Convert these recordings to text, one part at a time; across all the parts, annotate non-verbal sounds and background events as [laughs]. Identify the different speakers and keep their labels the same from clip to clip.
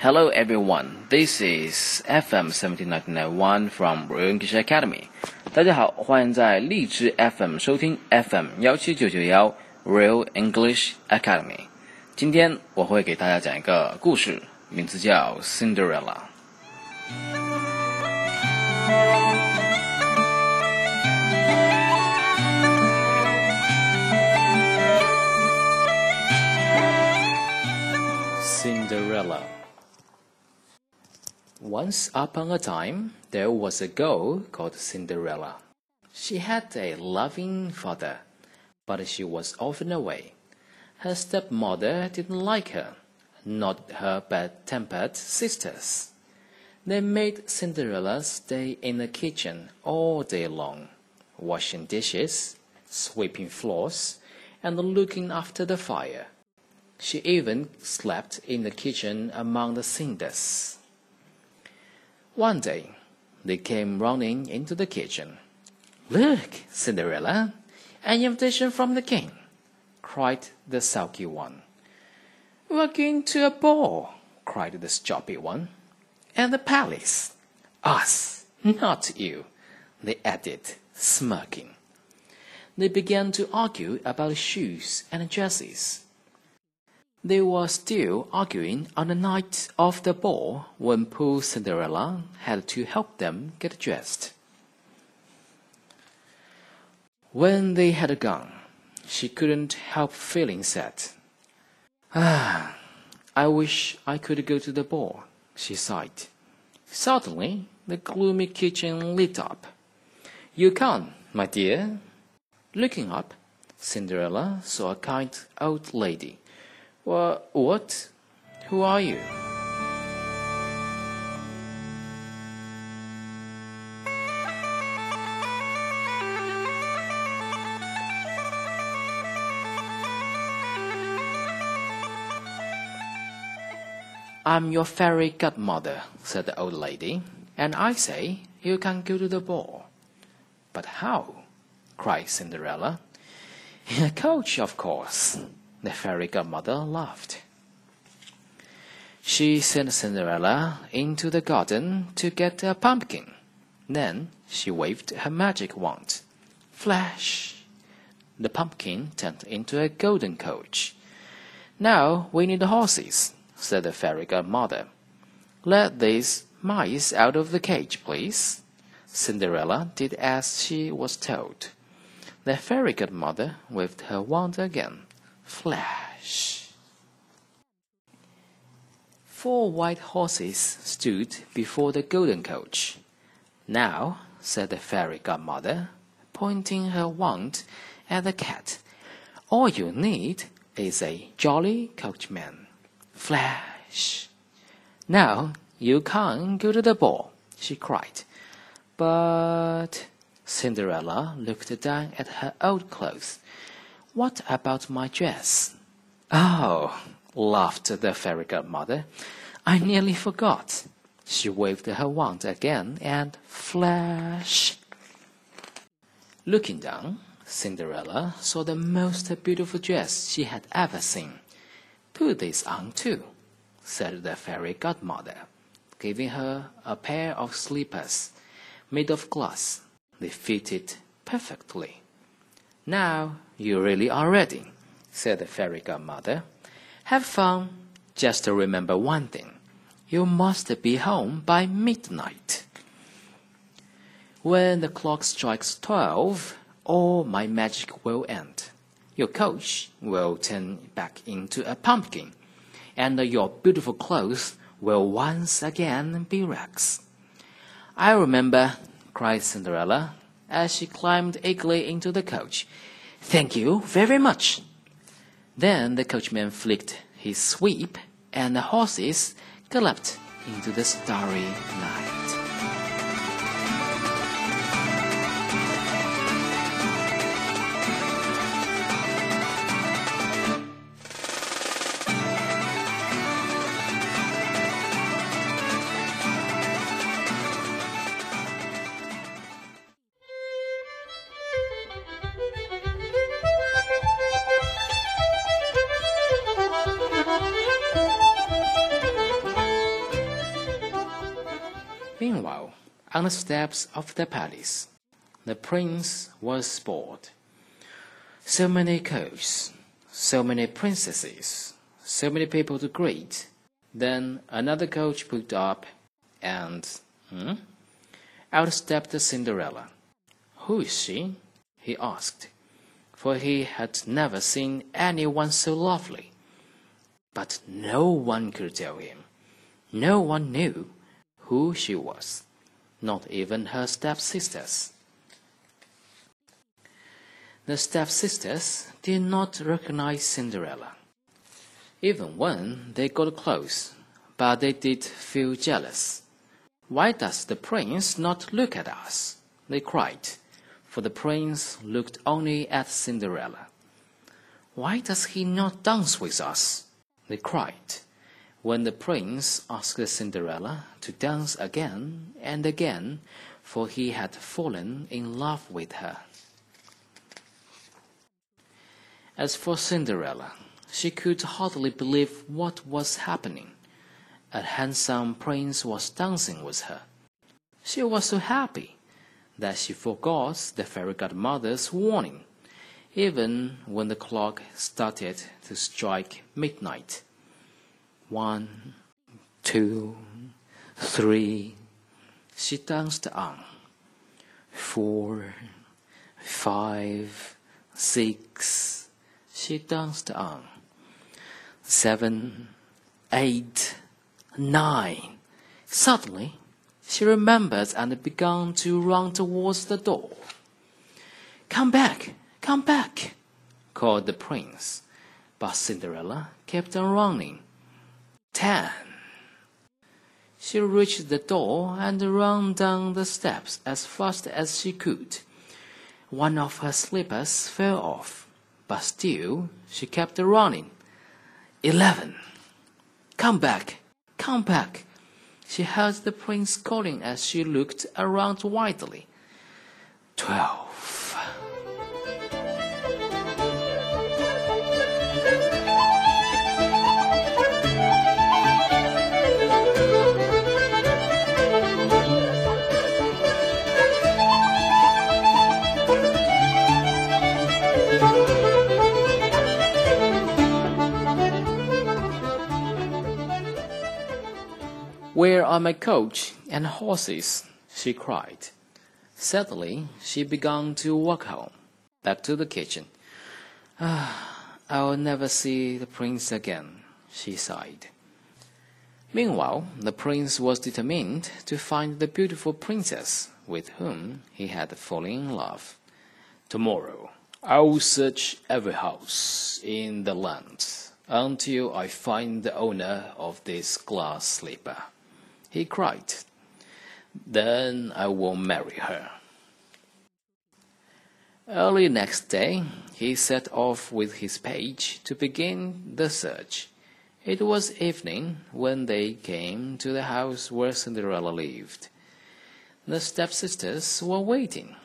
Speaker 1: Hello everyone, this is FM 17991 from Real English Academy. 大家好，欢迎在荔枝 FM 收听 FM 幺七九九幺 Real English Academy。今天我会给大家讲一个故事，名字叫 Cinderella。Cinderella. Once upon a time, there was a girl called Cinderella. She had a loving father, but she was often away. Her stepmother didn't like her, not her bad tempered sisters. They made Cinderella stay in the kitchen all day long, washing dishes, sweeping floors, and looking after the fire. She even slept in the kitchen among the cinders. One day, they came running into the kitchen. Look, Cinderella, an invitation from the king, cried the sulky one. We're going to a ball, cried the stroppy one. And the palace. Us, not you, they added, smirking. They began to argue about shoes and dresses. They were still arguing on the night of the ball when poor Cinderella had to help them get dressed. When they had gone, she couldn't help feeling sad. Ah, I wish I could go to the ball, she sighed. Suddenly, the gloomy kitchen lit up. You can't, my dear. Looking up, Cinderella saw a kind old lady what? What? Who are you? I'm your fairy godmother, said the old lady, and I say you can go to the ball. But how? cried Cinderella. [laughs] In a coach, of course. The fairy godmother laughed. She sent Cinderella into the garden to get a pumpkin. Then she waved her magic wand. Flash! The pumpkin turned into a golden coach. Now we need horses, said the fairy godmother. Let these mice out of the cage, please. Cinderella did as she was told. The fairy godmother waved her wand again flash. Four white horses stood before the golden coach. Now, said the fairy godmother, pointing her wand at the cat, all you need is a jolly coachman. Flash! Now you can't go to the ball, she cried. But Cinderella looked down at her old clothes. What about my dress? Oh, laughed the fairy godmother. I nearly forgot. She waved her wand again and flash. Looking down, Cinderella saw the most beautiful dress she had ever seen. Put this on too, said the fairy godmother, giving her a pair of slippers made of glass. They fitted perfectly. Now you really are ready, said the fairy godmother. Have fun. Just remember one thing. You must be home by midnight. When the clock strikes twelve, all my magic will end. Your coach will turn back into a pumpkin, and your beautiful clothes will once again be rags. I remember, cried Cinderella, as she climbed eagerly into the coach. Thank you very much. Then the coachman flicked his sweep, and the horses galloped into the starry night. Meanwhile, on the steps of the palace, the prince was bored. So many courts, so many princesses, so many people to greet. Then another coach pulled up, and hmm, out stepped Cinderella. Who is she? he asked, for he had never seen anyone so lovely. But no one could tell him. No one knew who she was, not even her stepsisters. The stepsisters did not recognize Cinderella, even when they got close, but they did feel jealous. Why does the prince not look at us? They cried, for the prince looked only at Cinderella. Why does he not dance with us? They cried, when the prince asked Cinderella to dance again and again, for he had fallen in love with her. As for Cinderella, she could hardly believe what was happening. A handsome prince was dancing with her. She was so happy that she forgot the fairy godmother's warning, even when the clock started to strike midnight. One, two, three, she danced on. Four, five, six, she danced on. Seven, eight, nine. Suddenly, she remembered and began to run towards the door. Come back, come back, called the prince. But Cinderella kept on running. Ten. She reached the door and ran down the steps as fast as she could. One of her slippers fell off, but still she kept running. Eleven. Come back, come back. She heard the prince calling as she looked around widely. Twelve. Are my coach and horses? she cried. Suddenly, she began to walk home, back to the kitchen. Ah, I'll never see the prince again, she sighed. Meanwhile, the prince was determined to find the beautiful princess with whom he had fallen in love. Tomorrow, I'll search every house in the land until I find the owner of this glass slipper he cried. Then I will marry her. Early next day, he set off with his page to begin the search. It was evening when they came to the house where Cinderella lived. The stepsisters were waiting.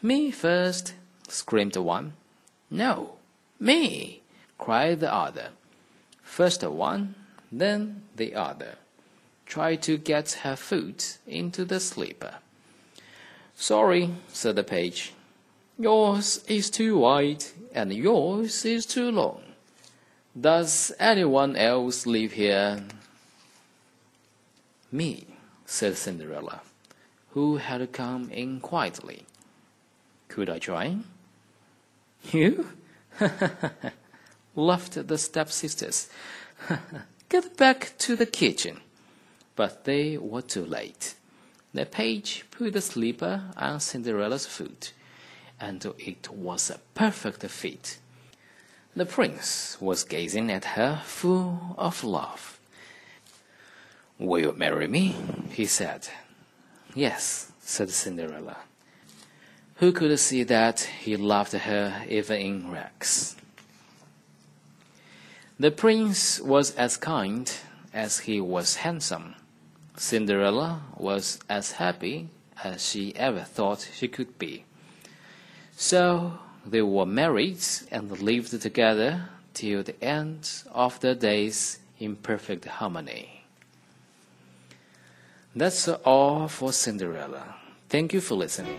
Speaker 1: Me first, screamed one. No, me, cried the other. First one, then the other tried to get her foot into the slipper. Sorry, said the page. Yours is too wide, and yours is too long. Does anyone else live here? Me, said Cinderella, who had come in quietly. Could I try? You? [laughs] laughed the stepsisters. [laughs] Get back to the kitchen but they were too late. The page put the slipper on Cinderella's foot, and it was a perfect fit. The prince was gazing at her full of love. Will you marry me? he said. Yes, said Cinderella. Who could see that he loved her even in rags? The prince was as kind as he was handsome. Cinderella was as happy as she ever thought she could be. So they were married and lived together till the end of their days in perfect harmony. That's all for Cinderella. Thank you for listening.